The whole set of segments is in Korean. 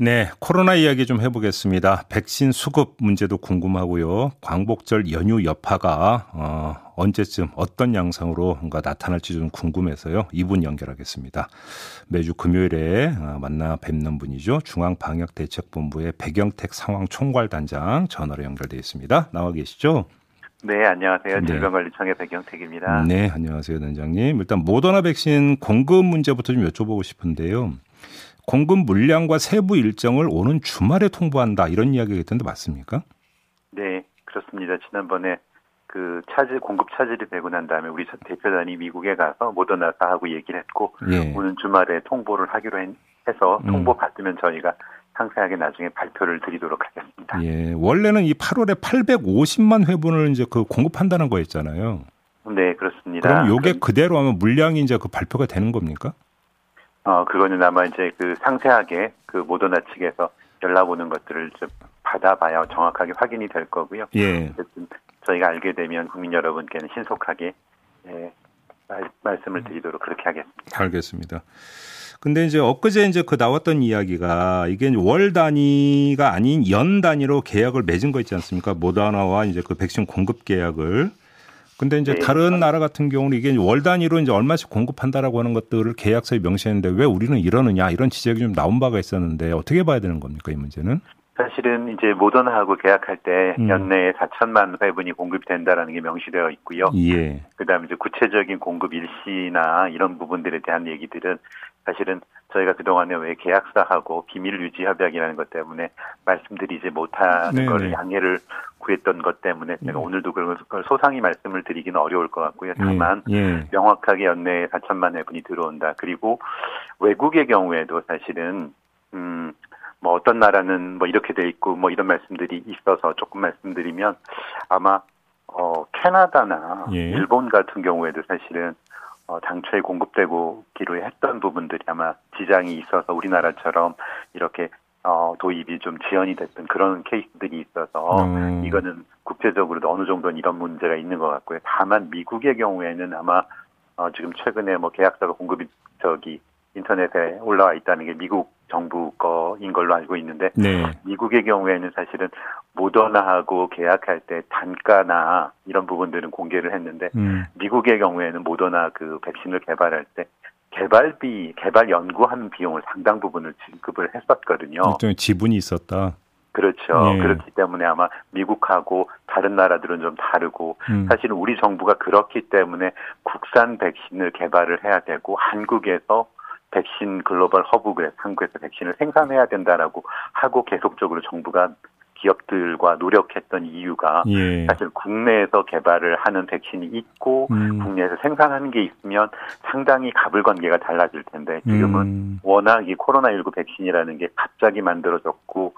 네, 코로나 이야기 좀 해보겠습니다. 백신 수급 문제도 궁금하고요. 광복절 연휴 여파가 어, 언제쯤 어떤 양상으로 뭔가 나타날지 좀 궁금해서요. 이분 연결하겠습니다. 매주 금요일에 어, 만나 뵙는 분이죠. 중앙방역대책본부의 백영택 상황총괄단장 전화로 연결되어 있습니다. 나와 계시죠? 네, 안녕하세요. 네. 질병관리청의 백영택입니다. 네, 안녕하세요, 단장님. 일단 모더나 백신 공급 문제부터 좀 여쭤보고 싶은데요. 공급 물량과 세부 일정을 오는 주말에 통보한다 이런 이야기가 있던데 맞습니까? 네, 그렇습니다. 지난번에 그 차질 공급 차질이 되고 난 다음에 우리 대표단이 미국에 가서 모더나사하고 얘기를 했고 예. 오는 주말에 통보를 하기로 해서 음. 통보 받으면 저희가 상세하게 나중에 발표를 드리도록 하겠습니다. 예, 원래는 이 8월에 850만 회분을 이제 그 공급한다는 거였잖아요. 네, 그렇습니다. 그럼 요게 그대로 하면 물량이 이제 그 발표가 되는 겁니까? 어, 그거는 아마 이제 그 상세하게 그 모더나 측에서 연락 오는 것들을 좀 받아봐야 정확하게 확인이 될 거고요. 예. 저희가 알게 되면 국민 여러분께는 신속하게 예, 말, 말씀을 드리도록 그렇게 하겠습니다. 알겠습니다. 근데 이제 엊그제 이제 그 나왔던 이야기가 이게 월 단위가 아닌 연 단위로 계약을 맺은 거 있지 않습니까? 모더나와 이제 그 백신 공급 계약을 근데 이제 네. 다른 나라 같은 경우는 이게 월 단위로 이제 얼마씩 공급한다라고 하는 것들을 계약서에 명시했는데 왜 우리는 이러느냐 이런 지적이 좀 나온 바가 있었는데 어떻게 봐야 되는 겁니까 이 문제는? 사실은 이제 모더나하고 계약할 때 음. 연내에 4천만 회분이 공급된다라는 게 명시되어 있고요. 예. 그다음에 이제 구체적인 공급 일시나 이런 부분들에 대한 얘기들은 사실은 저희가 그동안에 왜 계약사하고 비밀 유지 협약이라는 것 때문에 말씀드리지 못하는 네네. 걸 양해를 구했던 것 때문에 제가 음. 오늘도 그걸 소상히 말씀을 드리기는 어려울 것 같고요. 예, 다만 예, 예. 명확하게 연내에 4천만 회분이 들어온다. 그리고 외국의 경우에도 사실은 음, 뭐 어떤 나라는 뭐 이렇게 돼 있고 뭐 이런 말씀들이 있어서 조금 말씀드리면 아마 어 캐나다나 예. 일본 같은 경우에도 사실은 어, 당초에 공급되고 기로 했던 부분들이 아마 지장이 있어서 우리나라처럼 이렇게 어, 도입이 좀 지연이 됐던 그런 케이스들이 있어서 음. 이거는 국제적으로도 어느 정도는 이런 문제가 있는 것 같고요. 다만 미국의 경우에는 아마 어, 지금 최근에 뭐 계약서가 공급이 저기 인터넷에 올라와 있다는 게 미국 정부 거인 걸로 알고 있는데 네. 미국의 경우에는 사실은 모더나하고 계약할 때 단가나 이런 부분들은 공개를 했는데 음. 미국의 경우에는 모더나 그 백신을 개발할 때 개발비 개발 연구하는 비용을 상당 부분을 지급을 했었거든요. 일종의 지분이 있었다. 그렇죠. 예. 그렇기 때문에 아마 미국하고 다른 나라들은 좀 다르고 음. 사실은 우리 정부가 그렇기 때문에 국산 백신을 개발을 해야 되고 한국에서 백신 글로벌 허브에 한국에서 백신을 생산해야 된다라고 하고 계속적으로 정부가 기업들과 노력했던 이유가 예. 사실 국내에서 개발을 하는 백신이 있고 음. 국내에서 생산하는 게 있으면 상당히 가불 관계가 달라질 텐데 지금은 음. 워낙 이 코로나19 백신이라는 게 갑자기 만들어졌고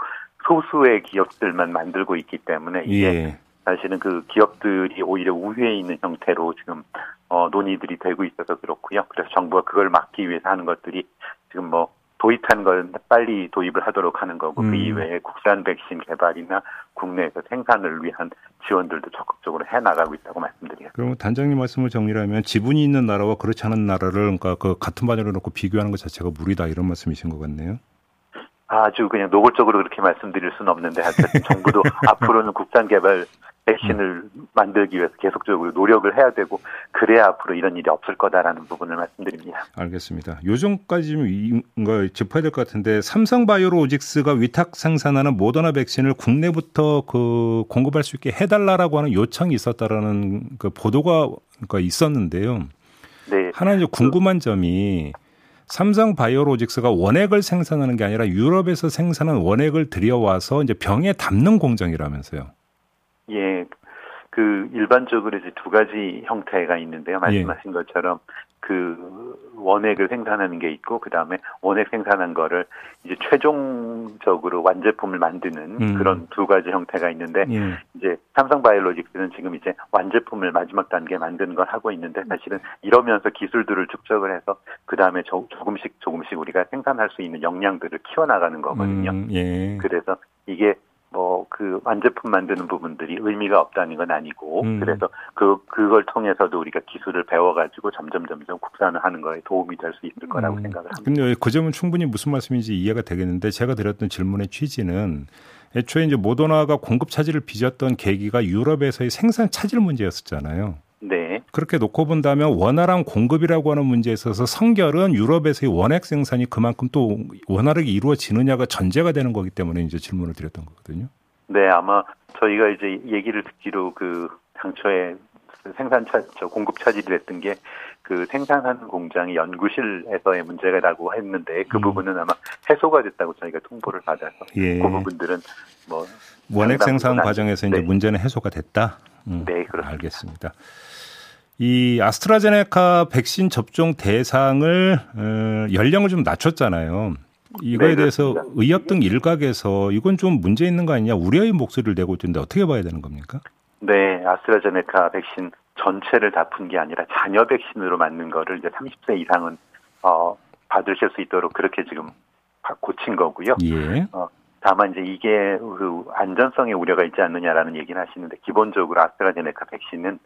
소수의 기업들만 만들고 있기 때문에 이게 예. 사실은 그 기업들이 오히려 우위에 있는 형태로 지금 어, 논의들이 되고 있어서 그렇고요. 그래서 정부가 그걸 막기 위해서 하는 것들이 지금 뭐 도입한 걸 빨리 도입을 하도록 하는 거고 그 음. 그 이외에 국산 백신 개발이나 국내에서 생산을 위한 지원들도 적극적으로 해 나가고 있다고 말씀드려요. 그럼 단장님 말씀을 정리하면 지분이 있는 나라와 그렇지 않은 나라를 그러니까 그 같은 반열에 놓고 비교하는 것 자체가 무리다 이런 말씀이신 것 같네요. 아주 그냥 노골적으로 그렇게 말씀드릴 수는 없는데 하여튼 정부도 앞으로는 국산 개발 백신을 만들기 위해서 계속적으로 노력을 해야 되고 그래야 앞으로 이런 일이 없을 거다라는 부분을 말씀드립니다. 알겠습니다. 요즘까지 좀 이거 짚어야 될 것 같은데 삼성바이오로직스가 위탁 생산하는 모더나 백신을 국내부터 그 공급할 수 있게 해달라라고 하는 요청이 있었다라는 그 보도가 그러니까 있었는데요. 네. 하나 이제 궁금한 점이 삼성 바이오로직스가 원액을 생산하는 게 아니라 유럽에서 생산한 원액을 들여와서 이제 병에 담는 공정이라면서요. 예, 그 일반적으로 이제 두 가지 형태가 있는데요. 예. 말씀하신 예. 것처럼 그 원액을 생산하는 게 있고 그 다음에 원액 생산한 거를 이제 최종적으로 완제품을 만드는 음. 그런 두 가지 형태가 있는데 예. 이제 삼성 바이오로직스는 지금 이제 완제품을 마지막 단계 만드는 걸 하고 있는데 사실은 이러면서 기술들을 축적을 해서 그 다음에 조금씩 조금씩 우리가 생산할 수 있는 역량들을 키워나가는 거거든요. 음. 예. 그래서 이게 뭐 그 완제품 만드는 부분들이 의미가 없다는 건 아니고 음. 그래서 그 그걸 통해서도 우리가 기술을 배워가지고 점점 점점 국산화하는 거에 도움이 될 수 있을 거라고 음. 생각을 합니다. 근데 그 점은 충분히 무슨 말씀인지 이해가 되겠는데 제가 드렸던 질문의 취지는 애초에 이제 모더나가 공급 차질을 빚었던 계기가 유럽에서의 생산 차질 문제였었잖아요. 네. 그렇게 놓고 본다면 원활한 공급이라고 하는 문제에 있어서 성결은 유럽에서의 원액 생산이 그만큼 또 원활하게 이루어지느냐가 전제가 되는 거기 때문에 이제 질문을 드렸던 거거든요. 네, 아마 저희가 이제 얘기를 듣기로 그 당초에 생산 차, 저 공급 차질이 됐던 게 그 생산하는 공장이 연구실에서의 문제라고 했는데 그 음. 부분은 아마 해소가 됐다고 저희가 통보를 받아서 예. 그 부분들은 뭐 원액 생산 과정에서 네. 이제 문제는 해소가 됐다. 음, 네, 그렇습니다. 알겠습니다. 이 아스트라제네카 백신 접종 대상을 어, 연령을 좀 낮췄잖아요. 이거에 네, 대해서 의협 등 일각에서 이건 좀 문제 있는 거 아니냐 우려의 목소리를 내고 있는데 어떻게 봐야 되는 겁니까? 네, 아스트라제네카 백신 전체를 다 푼 게 아니라 자녀 백신으로 맞는 거를 이제 30세 이상은 어, 받으실 수 있도록 그렇게 지금 고친 거고요. 예. 어, 다만 이제 이게 그 안전성에 우려가 있지 않느냐라는 얘기는 하시는데 기본적으로 아스트라제네카 백신은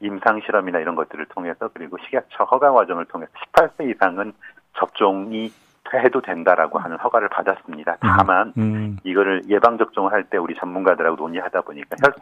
임상 실험이나 이런 것들을 통해서 그리고 식약처 허가 과정을 통해서 18세 이상은 접종이 해도 된다라고 하는 허가를 받았습니다. 다만 음, 음. 이거를 예방 접종을 할 때 우리 전문가들하고 논의하다 보니까 혈,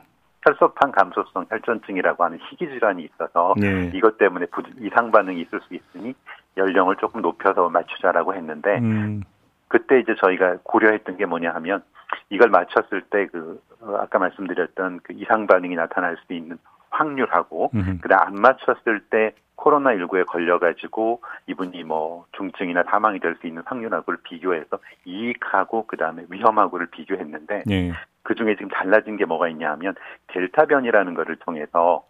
혈소판 감소성 혈전증이라고 하는 희귀 질환이 있어서 네. 이것 때문에 이상 반응이 있을 수 있으니 연령을 조금 높여서 맞추자라고 했는데 음. 그때 이제 저희가 고려했던 게 뭐냐 하면 이걸 맞췄을 때 그 아까 말씀드렸던 그 이상 반응이 나타날 수 있는 확률하고 그다음 안 맞췄을 때 코로나 19에 걸려가지고 이분이 뭐 중증이나 사망이 될 수 있는 확률하고를 비교해서 이익하고 그 다음에 위험하고를 비교했는데 네. 그 중에 지금 달라진 게 뭐가 있냐하면 델타 변이라는 거를 통해서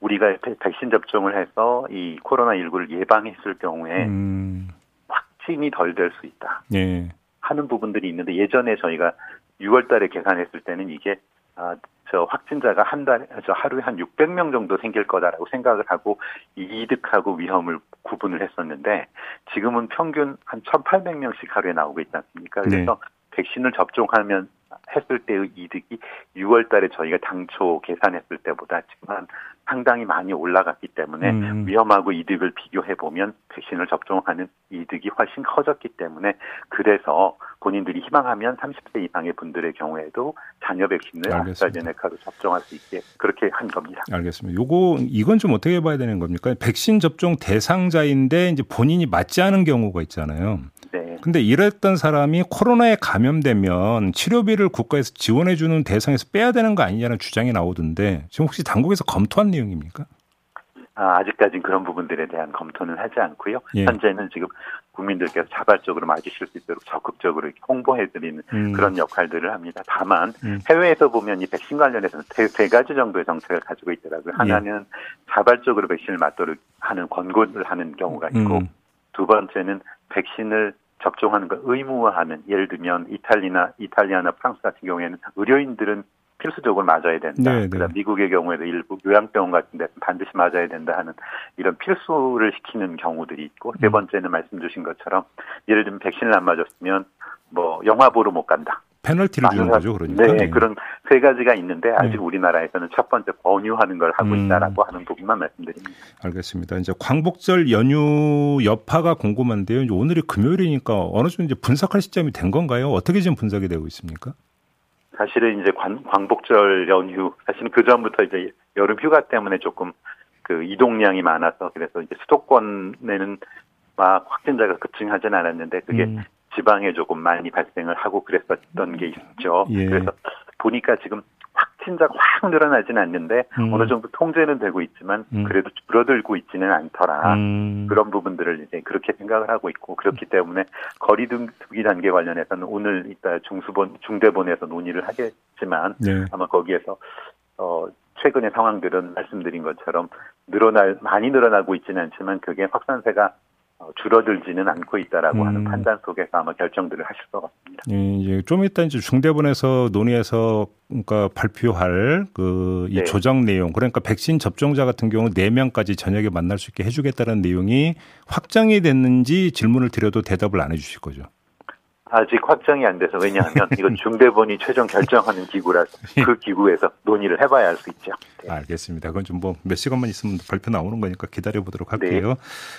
우리가 백신 접종을 해서 이 코로나 19를 예방했을 경우에 음. 확진이 덜 될 수 있다 네. 하는 부분들이 있는데 예전에 저희가 6월달에 계산했을 때는 이게 아, 저 확진자가 한 달, 저 하루에 한 600명 정도 생길 거다라고 생각을 하고 이득하고 위험을 구분을 했었는데 지금은 평균 한 1,800명씩 하루에 나오고 있지 않습니까? 그래서 네. 백신을 접종하면 했을 때의 이득이 6월 달에 저희가 당초 계산했을 때보다 지금 한 상당히 많이 올라갔기 때문에 음. 위험하고 이득을 비교해 보면 백신을 접종하는 이득이 훨씬 커졌기 때문에 그래서 본인들이 희망하면 30세 이상의 분들의 경우에도 자녀 백신을 아스트라제네카로 접종할 수 있게 그렇게 한 겁니다. 알겠습니다. 요거 이건 좀 어떻게 봐야 되는 겁니까? 백신 접종 대상자인데 이제 본인이 맞지 않은 경우가 있잖아요. 네. 근데 이랬던 사람이 코로나에 감염되면 치료비를 국가에서 지원해 주는 대상에서 빼야 되는 거 아니냐는 주장이 나오던데 지금 혹시 당국에서 검토한 내용입니까? 아, 아직까지는 그런 부분들에 대한 검토는 하지 않고요. 예. 현재는 지금 국민들께서 자발적으로 맞으실 수 있도록 적극적으로 홍보해드리는 음. 그런 역할들을 합니다. 다만 음. 해외에서 보면 이 백신 관련해서는 세, 세 가지 정도의 정책을 가지고 있더라고요. 예. 하나는 자발적으로 백신을 맞도록 하는 권고를 하는 경우가 있고 음. 두 번째는 백신을 접종하는 걸 의무화하는 예를 들면 이탈리나 이탈리아나 프랑스 같은 경우에는 의료인들은 필수적으로 맞아야 된다. 네, 네. 그다음 미국의 경우에도 일부 요양병원 같은 데 반드시 맞아야 된다 하는 이런 필수를 시키는 경우들이 있고 세 음. 번째는 말씀 주신 것처럼 예를 들면 백신을 안 맞았으면 뭐 영화 보러 못 간다. 페널티를 주는 거죠, 그러니까. 네, 네, 그런 세 가지가 있는데 아직 네. 우리나라에서는 첫 번째 권유하는 걸 하고 음. 있다라고 하는 부분만 말씀드립니다. 알겠습니다. 이제 광복절 연휴 여파가 궁금한데요. 이제 오늘이 금요일이니까 어느 정도 이제 분석할 시점이 된 건가요? 어떻게 지금 분석이 되고 있습니까? 사실은 이제 관, 광복절 연휴, 사실은 그 전부터 이제 여름 휴가 때문에 조금 그 이동량이 많아서 그래서 이제 수도권에는 막 확진자가 급증하지는 않았는데 그게 음. 지방에 조금 많이 발생을 하고 그랬었던 게 있죠. 예. 그래서 보니까 지금 확진자가 확 늘어나지는 않는데 음. 어느 정도 통제는 되고 있지만 음. 그래도 줄어들고 있지는 않더라. 음. 그런 부분들을 이제 그렇게 생각을 하고 있고 그렇기 때문에 거리두기 단계 관련해서는 오늘 이따 중수본 중대본에서 논의를 하겠지만 네. 아마 거기에서 어 최근의 상황들은 말씀드린 것처럼 늘어날 많이 늘어나고 있지는 않지만 그게 확산세가 어, 줄어들지는 않고 있다라고 음. 하는 판단 속에서 아마 결정들을 하실 것 같습니다. 예, 이제 좀 이따 이제 중대본에서 논의해서 그러니까 발표할 그이 네. 조정 내용 그러니까 백신 접종자 같은 경우 4명까지 저녁에 만날 수 있게 해주겠다는 내용이 확정이 됐는지 질문을 드려도 대답을 안 해주실 거죠. 아직 확정이 안 돼서 왜냐하면 이건 중대본이 최종 결정하는 기구라서 그 기구에서 논의를 해봐야 할수 있죠. 네. 알겠습니다. 그건 좀 뭐 몇 시간만 있으면 발표 나오는 거니까 기다려 보도록 할게요. 네.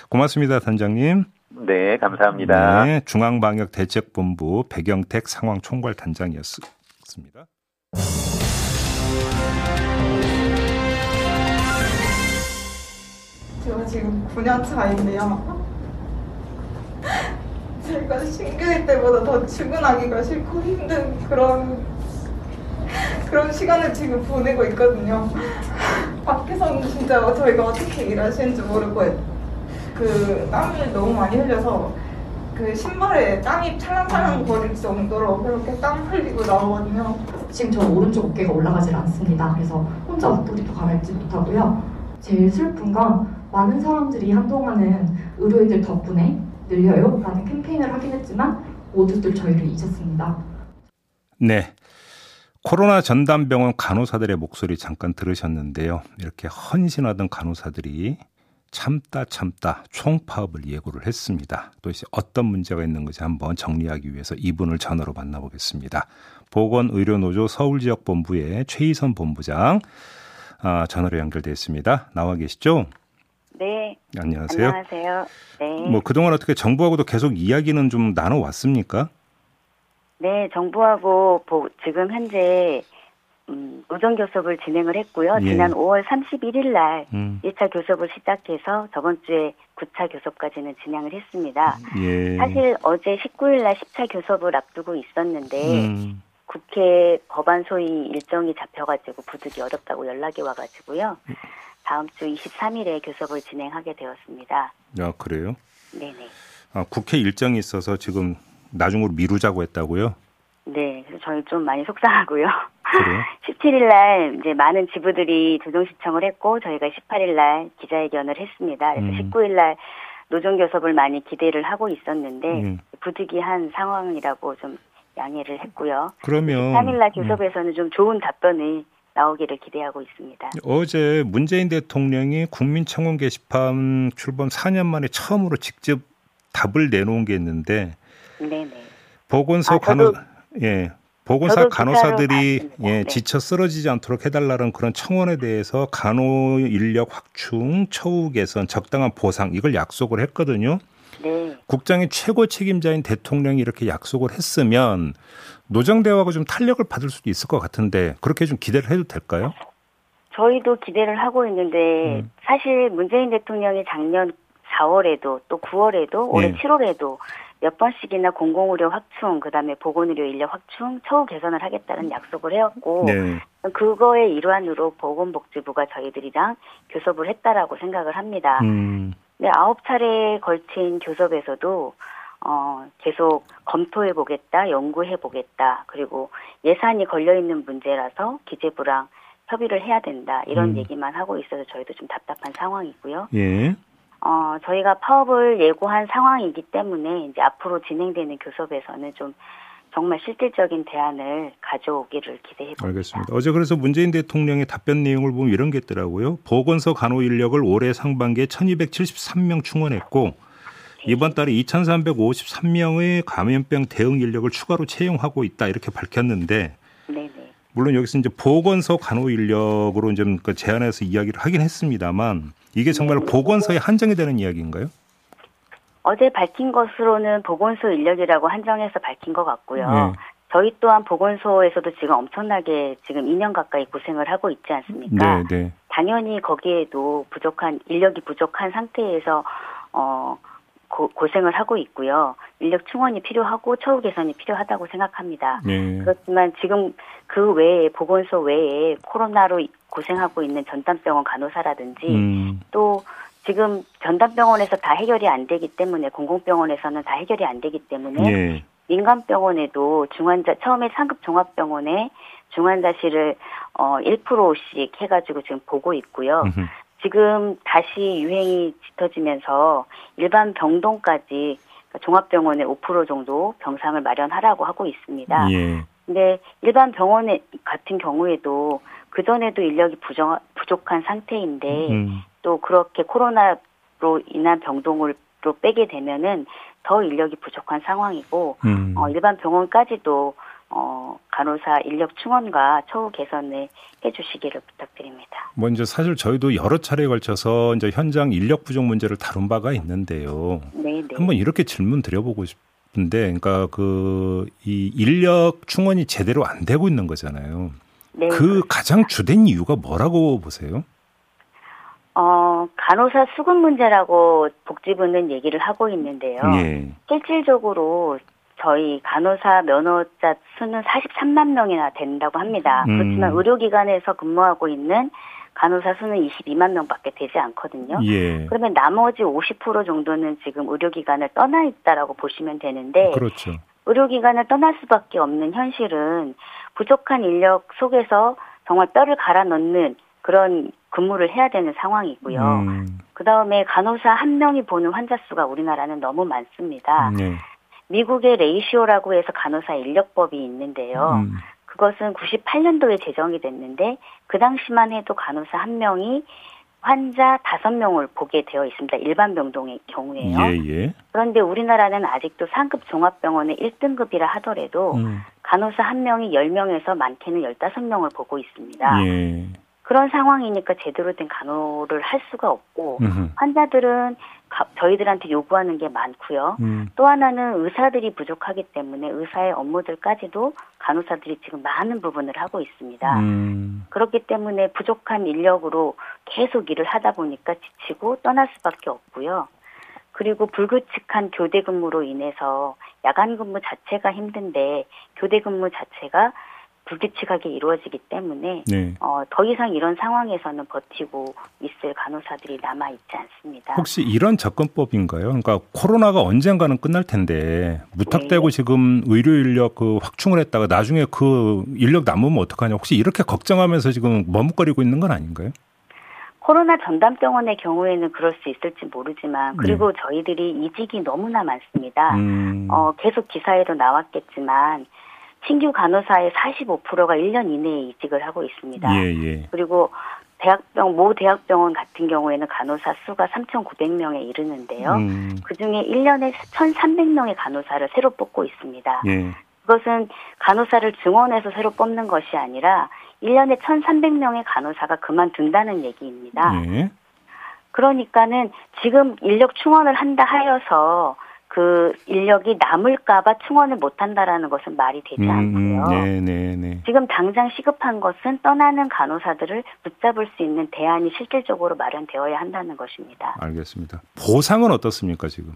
고맙습니다, 단장님. 네, 감사합니다. 네, 중앙방역대책본부 배경택 상황총괄 단장이었습니다. 제가 지금 9년 차인데요. 제가 신규일 때보다 더 출근하기가 싫고 힘든 그런 그런 시간을 지금 보내고 있거든요. 밖에서는 진짜 저희가 어떻게 일하시는지 모르고 그 땀을 너무 많이 흘려서 그 신발에 땀이 찰랑찰랑 거릴 정도로 그렇게 땀 흘리고 나오거든요. 지금 저 오른쪽 어깨가 올라가질 않습니다. 그래서 혼자 옷도리도 갈아입지 못하고요. 제일 슬픈 건 많은 사람들이 한동안은 의료인들 덕분에 늘려요 라는 캠페인을 하긴 했지만 모두들 저희를 잊었습니다. 네. 코로나 전담병원 간호사들의 목소리 잠깐 들으셨는데요. 이렇게 헌신하던 간호사들이 참다 참다 총파업을 예고를 했습니다. 또 이제 어떤 문제가 있는 건지 한번 정리하기 위해서 이분을 전화로 만나보겠습니다. 보건의료노조 서울지역본부의 최희선 본부장 아, 전화로 연결되어 있습니다. 나와 계시죠? 네. 안녕하세요. 안녕하세요. 네. 뭐 그동안 어떻게 정부하고도 계속 이야기는 좀 나눠 왔습니까? 네, 정부하고 지금 현재 음, 우정 교섭을 진행을 했고요. 예. 지난 5월 31일 날 음. 1차 교섭을 시작해서 저번 주에 9차 교섭까지는 진행을 했습니다. 예. 사실 어제 19일 날 10차 교섭을 앞두고 있었는데 음. 국회 법안 소위 일정이 잡혀가지고 부득이 어렵다고 연락이 와가지고요. 다음 주 23일에 교섭을 진행하게 되었습니다. 아, 그래요? 네네. 아, 국회 일정이 있어서 지금 나중으로 미루자고 했다고요? 네, 그래서 저희 좀 많이 속상하고요. 그래요? 17일 날 이제 많은 지부들이 조정 신청을 했고 저희가 18일 날 기자회견을 했습니다. 그래서 음. 19일 날 노정 교섭을 많이 기대를 하고 있었는데 음. 부득이한 상황이라고 좀 양해를 했고요. 그러면 3일 날 음. 교섭에서는 음. 좀 좋은 답변을 나오기를 기대하고 있습니다. 어제 문재인 대통령이 국민청원 게시판 출범 4년 만에 처음으로 직접 답을 내놓은 게 있는데 네네. 보건소 아, 간호 예 보건사 간호사들이 예, 네. 지쳐 쓰러지지 않도록 해달라는 그런 청원에 대해서 간호 인력 확충, 처우 개선, 적당한 보상 이걸 약속을 했거든요. 네. 국장의 최고 책임자인 대통령이 이렇게 약속을 했으면 노정 대화가 좀 탄력을 받을 수도 있을 것 같은데 그렇게 좀 기대를 해도 될까요? 저희도 기대를 하고 있는데 음. 사실 문재인 대통령이 작년 4월에도 또 9월에도 올해 네. 7월에도 몇 번씩이나 공공의료 확충, 그다음에 보건의료 인력 확충, 처우 개선을 하겠다는 약속을 해왔고 네. 그거의 일환으로 보건복지부가 저희들이랑 교섭을 했다라고 생각을 합니다. 음. 네, 아홉 차례에 걸친 교섭에서도 어, 계속 검토해 보겠다, 연구해 보겠다, 그리고 예산이 걸려 있는 문제라서 기재부랑 협의를 해야 된다 이런 음. 얘기만 하고 있어서 저희도 좀 답답한 상황이고요. 예. 어, 저희가 파업을 예고한 상황이기 때문에 이제 앞으로 진행되는 교섭에서는 좀 정말 실질적인 대안을 가져오기를 기대해 봅니다. 알겠습니다. 어제 그래서 문재인 대통령의 답변 내용을 보면 이런 게 있더라고요. 보건소 간호 인력을 올해 상반기에 1273명 충원했고 이번 달에 2,353명의 감염병 대응 인력을 추가로 채용하고 있다 이렇게 밝혔는데 네네. 물론 여기서 이제 보건소 간호 인력으로 좀그 제안해서 이야기를 하긴 했습니다만 이게 정말 네. 보건소에 한정이 되는 이야기인가요? 어제 밝힌 것으로는 보건소 인력이라고 한정해서 밝힌 것 같고요. 네. 저희 또한 보건소에서도 지금 엄청나게 지금 2년 가까이 고생을 하고 있지 않습니까? 네, 네. 당연히 거기에도 부족한 인력이 부족한 상태에서 어 고, 생을 하고 있고요. 인력 충원이 필요하고 처우 개선이 필요하다고 생각합니다. 네. 그렇지만 지금 그 외에 보건소 외에 코로나로 고생하고 있는 전담병원 간호사라든지 음. 또 지금 전담병원에서 다 해결이 안 되기 때문에 공공병원에서는 다 해결이 안 되기 때문에 네. 민간병원에도 중환자 처음에 상급 종합병원에 중환자실을 어 1%씩 해가지고 지금 보고 있고요. 음흠. 지금 다시 유행이 짙어지면서 일반 병동까지 그러니까 종합병원에 5% 정도 병상을 마련하라고 하고 있습니다. 예. 근데 일반 병원 같은 경우에도 그 전에도 인력이 부정, 부족한 상태인데 음. 또 그렇게 코로나로 인한 병동을 빼게 되면은 더 인력이 부족한 상황이고 음. 어, 일반 병원까지도 어, 간호사 인력 충원과 처우 개선을 해주시기를 부탁드립니다. 먼저 뭐 사실 저희도 여러 차례에 걸쳐서 이제 현장 인력 부족 문제를 다룬 바가 있는데요. 네, 네. 한번 이렇게 질문 드려보고 싶은데, 그러니까 그 이 인력 충원이 제대로 안 되고 있는 거잖아요. 네, 그 그렇습니다. 가장 주된 이유가 뭐라고 보세요? 어, 간호사 수급 문제라고 복지부는 얘기를 하고 있는데요. 예. 실질적으로 저희 간호사 면허자 수는 43만 명이나 된다고 합니다. 음. 그렇지만 의료기관에서 근무하고 있는 간호사 수는 22만 명밖에 되지 않거든요. 예. 그러면 나머지 50% 정도는 지금 의료기관을 떠나 있다라고 보시면 되는데 그렇죠. 의료기관을 떠날 수밖에 없는 현실은 부족한 인력 속에서 정말 뼈를 갈아 넣는 그런 근무를 해야 되는 상황이고요. 음. 그 다음에 간호사 한 명이 보는 환자 수가 우리나라는 너무 많습니다. 네. 미국의 레이시오라고 해서 간호사 인력법이 있는데요. 음. 그것은 98년도에 제정이 됐는데 그 당시만 해도 간호사 한 명이 환자 다섯 명을 보게 되어 있습니다. 일반 병동의 경우에요. 예, 예. 그런데 우리나라는 아직도 상급 종합병원의 1등급이라 하더라도 음. 간호사 한 명이 10명에서 많게는 15명을 보고 있습니다. 예. 그런 상황이니까 제대로 된 간호를 할 수가 없고 음흠. 환자들은 가, 저희들한테 요구하는 게 많고요. 음. 또 하나는 의사들이 부족하기 때문에 의사의 업무들까지도 간호사들이 지금 많은 부분을 하고 있습니다. 음. 그렇기 때문에 부족한 인력으로 계속 일을 하다 보니까 지치고 떠날 수밖에 없고요. 그리고 불규칙한 교대 근무로 인해서 야간 근무 자체가 힘든데 교대 근무 자체가 불규칙하게 이루어지기 때문에 네. 어, 더 이상 이런 상황에서는 버티고 있을 간호사들이 남아 있지 않습니다. 혹시 이런 접근법인가요? 그러니까 코로나가 언젠가는 끝날 텐데 무턱대고 네. 지금 의료 인력 그 확충을 했다가 나중에 그 인력 남으면 어떡하냐? 혹시 이렇게 걱정하면서 지금 머뭇거리고 있는 건 아닌가요? 코로나 전담 병원의 경우에는 그럴 수 있을지 모르지만 그리고 네. 저희들이 이직이 너무나 많습니다. 음. 어, 계속 기사에도 나왔겠지만 신규 간호사의 45%가 1년 이내에 이직을 하고 있습니다. 예, 예. 그리고 대학병 모 대학병원 같은 경우에는 간호사 수가 3,900명에 이르는데요. 음. 그 중에 1년에 1,300명의 간호사를 새로 뽑고 있습니다. 예. 그것은 간호사를 증원해서 새로 뽑는 것이 아니라 1년에 1,300명의 간호사가 그만둔다는 얘기입니다. 예. 그러니까는 지금 인력 충원을 한다 하여서 그 인력이 남을까봐 충원을 못한다라는 것은 말이 되지 음, 않고요. 네, 네, 네. 지금 당장 시급한 것은 떠나는 간호사들을 붙잡을 수 있는 대안이 실질적으로 마련되어야 한다는 것입니다. 알겠습니다. 보상은 어떻습니까 지금?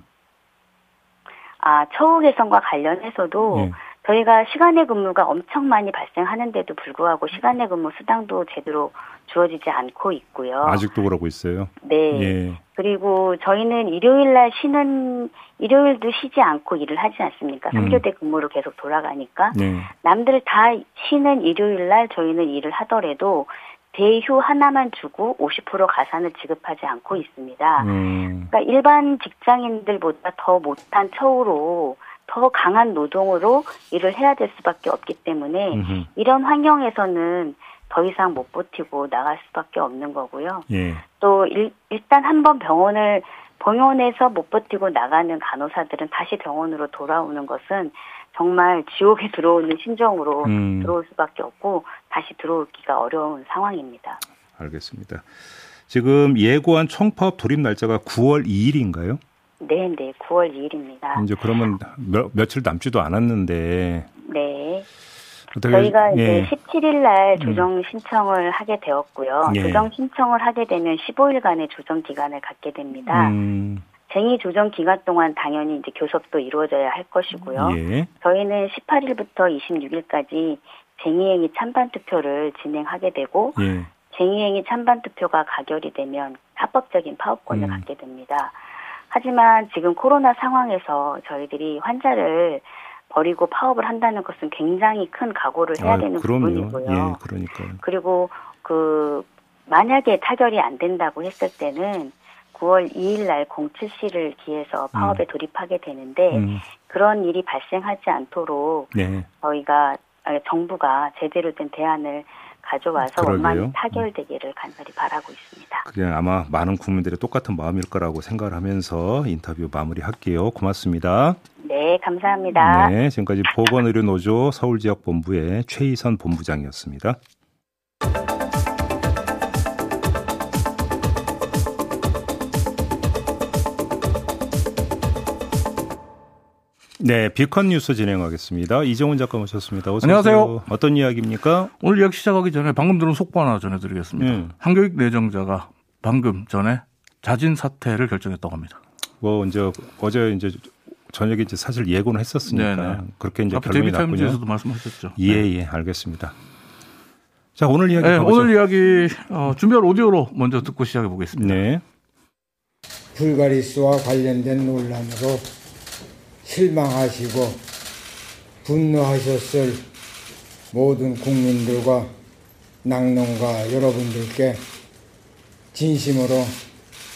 아 처우 개선과 관련해서도 네. 저희가 시간의 근무가 엄청 많이 발생하는데도 불구하고 시간의 근무 수당도 제대로 주어지지 않고 있고요. 아직도 그러고 있어요? 네. 예. 그리고 저희는 일요일 날 쉬는 일요일도 쉬지 않고 일을 하지 않습니까? 음. 3교대 근무로 계속 돌아가니까 네. 남들 다 쉬는 일요일 날 저희는 일을 하더라도 대휴 하나만 주고 50% 가산을 지급하지 않고 있습니다. 음. 그러니까 일반 직장인들보다 더 못한 처우로 더 강한 노동으로 일을 해야 될 수밖에 없기 때문에 음흠. 이런 환경에서는 더 이상 못 버티고 나갈 수밖에 없는 거고요. 예. 또 일, 일단 한번 병원을 병원에서 못 버티고 나가는 간호사들은 다시 병원으로 돌아오는 것은 정말 지옥에 들어오는 심정으로 음. 들어올 수밖에 없고 다시 들어오기가 어려운 상황입니다. 알겠습니다. 지금 예고한 총파업 돌입 날짜가 9월 2일인가요? 네, 네, 9월 2일입니다. 이제 그러면 며, 며칠 남지도 않았는데. 네. 저희가 예. 이제 17일 날 음. 조정 신청을 하게 되었고요. 예. 조정 신청을 하게 되면 15일간의 조정 기간을 갖게 됩니다. 음. 쟁의 조정 기간 동안 당연히 이제 교섭도 이루어져야 할 것이고요. 예. 저희는 18일부터 26일까지 쟁의행위 찬반 투표를 진행하게 되고 예. 쟁의행위 찬반 투표가 가결이 되면 합법적인 파업권을 음. 갖게 됩니다. 하지만 지금 코로나 상황에서 저희들이 환자를 버리고 파업을 한다는 것은 굉장히 큰 각오를 해야 아, 되는 그럼요. 부분이고요. 예, 그러니까 그리고 그 만약에 타결이 안 된다고 했을 때는 9월 2일 날 07시를 기해서 파업에 음. 돌입하게 되는데 음. 그런 일이 발생하지 않도록 네. 저희가 아, 정부가 제대로 된 대안을 가져와서 원만히 타결되기를 간절히 바라고 있습니다. 그냥 아마 많은 국민들의 똑같은 마음일 거라고 생각을 하면서 인터뷰 마무리할게요. 고맙습니다. 네, 감사합니다. 네, 지금까지 보건의료노조 서울지역본부의 최희선 본부장이었습니다. 네, 비컨 뉴스 진행하겠습니다. 이정훈 작가 모셨습니다. 안녕하세요. 오세요. 어떤 이야기입니까? 오늘 이야기 시작하기 전에 방금 들은 속보 하나 전해드리겠습니다. 음. 한교육 내정자가 방금 전에 자진 사퇴를 결정했다고 합니다. 뭐 이제 어제 이제 저녁에 이제 사실 예고는 했었으니까 네네. 그렇게 이제 결론이 났군요. 에서도 말씀하셨죠. 예, 네. 예, 알겠습니다. 자, 오늘 이야기 네, 오늘 이야기 어, 준비한 오디오로 먼저 듣고 시작해 보겠습니다. 네. 불가리스와 관련된 논란으로 실망하시고 분노하셨을 모든 국민들과 낙농가 여러분들께 진심으로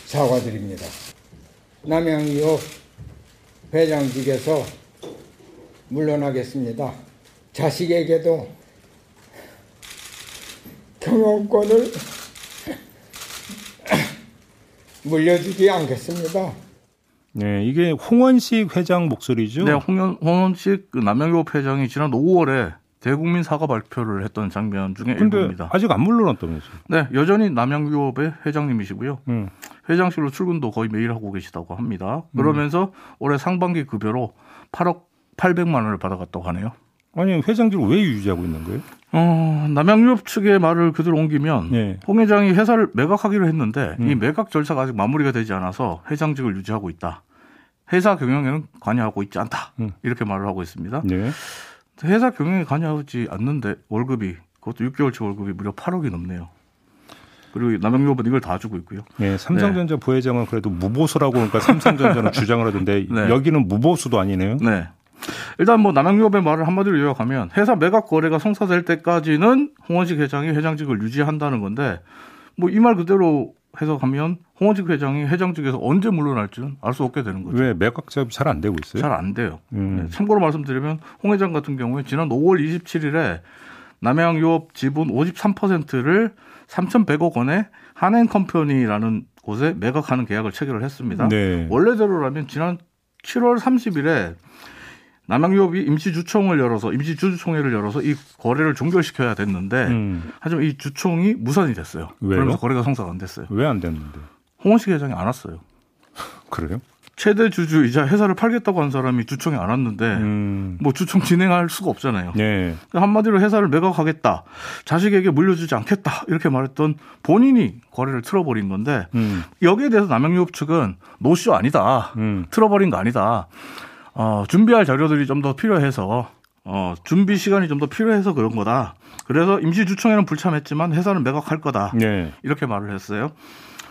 사과드립니다. 남양유업 회장직에서 물러나겠습니다. 자식에게도 경영권을 물려주지 않겠습니다. 네, 이게 홍원식 회장 목소리죠? 네, 홍원, 홍원식 그 남양유업 회장이 지난 5월에 대국민 사과 발표를 했던 장면 중에 일부입니다. 아직 안 물러났다면서요? 네, 여전히 남양유업의 회장님이시고요. 음. 회장실로 출근도 거의 매일 하고 계시다고 합니다. 그러면서 음. 올해 상반기 급여로 8억 800만 원을 받아갔다고 하네요. 아니 회장직을 왜 유지하고 있는 거예요? 어, 남양유업 측의 말을 그대로 옮기면 네. 홍 회장이 회사를 매각하기로 했는데 음. 이 매각 절차가 아직 마무리가 되지 않아서 회장직을 유지하고 있다. 회사 경영에는 관여하고 있지 않다. 음. 이렇게 말을 하고 있습니다. 네. 회사 경영에 관여하지 않는데 월급이 그것도 6개월치 월급이 무려 8억이 넘네요. 그리고 남양유업은 이걸 다 주고 있고요. 네, 삼성전자 네. 부회장은 그래도 무보수라고 그러니까 삼성전자는 주장을 하던데 네. 여기는 무보수도 아니네요. 네. 일단 뭐 남양유업의 말을 한마디로 요약하면 회사 매각 거래가 성사될 때까지는 홍원식 회장이 회장직을 유지한다는 건데 뭐 이 말 그대로 해석하면 홍원식 회장이 회장직에서 언제 물러날지는 알 수 없게 되는 거죠. 왜 매각 작업이 잘 안 되고 있어요? 잘 안 돼요. 음. 네, 참고로 말씀드리면 홍 회장 같은 경우에 지난 5월 27일에 남양유업 지분 53%를 3,100억 원에 한행컴퍼니라는 곳에 매각하는 계약을 체결을 했습니다. 네. 원래대로라면 지난 7월 30일에 남양유업이 임시주총을 열어서 임시주주총회를 열어서 이 거래를 종결시켜야 됐는데 음. 하지만 이 주총이 무산이 됐어요. 왜요? 그러면서 거래가 성사가 안 됐어요. 왜 안 됐는데? 홍원식 회장이 안 왔어요. 그래요? 최대 주주이자 회사를 팔겠다고 한 사람이 주총에 안 왔는데 음. 뭐 주총 진행할 수가 없잖아요. 네. 한마디로 회사를 매각하겠다, 자식에게 물려주지 않겠다 이렇게 말했던 본인이 거래를 틀어버린 건데 음. 여기에 대해서 남양유업 측은 노쇼 아니다, 음. 틀어버린 거 아니다. 어, 준비할 자료들이 좀 더 필요해서 어, 준비 시간이 좀 더 필요해서 그런 거다. 그래서 임시 주총에는 불참했지만 회사는 매각할 거다. 네. 이렇게 말을 했어요.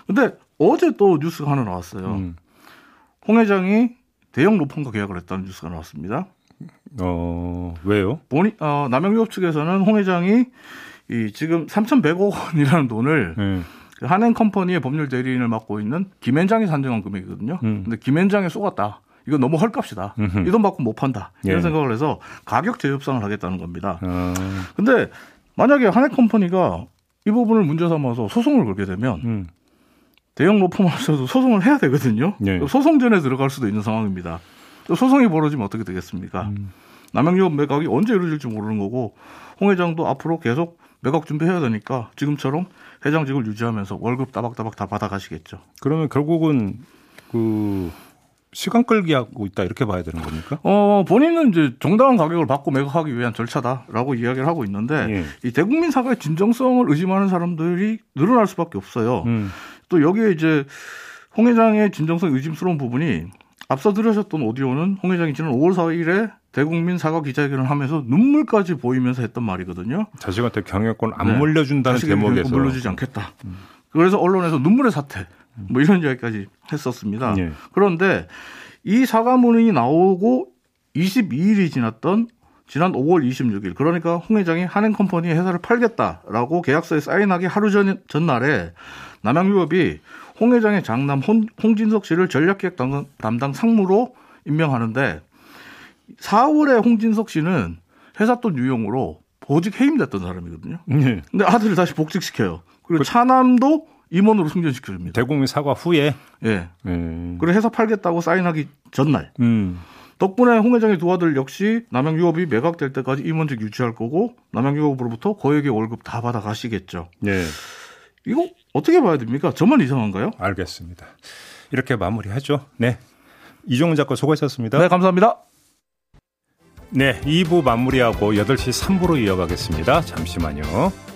근데 어제 또 뉴스가 하나 나왔어요. 음. 홍 회장이 대형 로펌과 계약을 했다는 뉴스가 나왔습니다. 어, 왜요? 본인, 어, 남양유업 측에서는 홍 회장이 이 지금 3,100억 원이라는 돈을 네. 그 한앤 컴퍼니의 법률 대리인을 맡고 있는 김앤장이 산정한 금액이거든요. 음. 근데 김앤장에 속았다. 이거 너무 헐값이다. 이 돈 받고 못 판다. 이런 예. 생각을 해서 가격 재협상을 하겠다는 겁니다. 어. 근데 만약에 한앤 컴퍼니가 이 부분을 문제 삼아서 소송을 걸게 되면 음. 대형 로펌하면서도 소송을 해야 되거든요. 예. 소송전에 들어갈 수도 있는 상황입니다. 소송이 벌어지면 어떻게 되겠습니까? 음. 남양유업 매각이 언제 이루어질지 모르는 거고 홍 회장도 앞으로 계속 매각 준비해야 되니까 지금처럼 회장직을 유지하면서 월급 따박따박 다 받아가시겠죠. 그러면 결국은 그 시간 끌기 하고 있다 이렇게 봐야 되는 겁니까? 어 본인은 이제 정당한 가격을 받고 매각하기 위한 절차다라고 이야기를 하고 있는데 예. 이 대국민 사과의 진정성을 의심하는 사람들이 늘어날 수밖에 없어요. 음. 또 여기에 이제 홍 회장의 진정성 의심스러운 부분이 앞서 들으셨던 오디오는 홍 회장이 지난 5월 4일에 대국민 사과 기자회견을 하면서 눈물까지 보이면서 했던 말이거든요. 자식한테 경영권 안 네. 물려준다는 대목에서 물려주지 않겠다. 음. 그래서 언론에서 눈물의 사태 뭐 이런 이야기까지 했었습니다. 네. 그런데 이 사과문이 나오고 22일이 지났던 지난 5월 26일 그러니까 홍 회장이 한행컴퍼니에 회사를 팔겠다라고 계약서에 사인하기 하루 전, 전날에 남양유업이 홍 회장의 장남 홍, 홍진석 씨를 전략기획 담당, 담당 상무로 임명하는데 4월에 홍진석 씨는 회사 돈 유용으로 보직 해임됐던 사람이거든요. 네. 근데 아들을 다시 복직시켜요. 그리고 그, 차남도 임원으로 승진시켜 줍니다. 대국민 사과 후에? 예. 네. 그리고 회사 팔겠다고 사인하기 전날. 음. 덕분에 홍 회장의 두 아들 역시 남양 유업이 매각될 때까지 임원직 유지할 거고 남양 유업으로부터 거액의 월급 다 받아 가시겠죠. 네. 이거 어떻게 봐야 됩니까? 저만 이상한가요? 알겠습니다. 이렇게 마무리하죠. 네. 이종훈 작가 수고하셨습니다. 네, 감사합니다. 네, 2부 마무리하고 8시 3부로 이어가겠습니다. 잠시만요.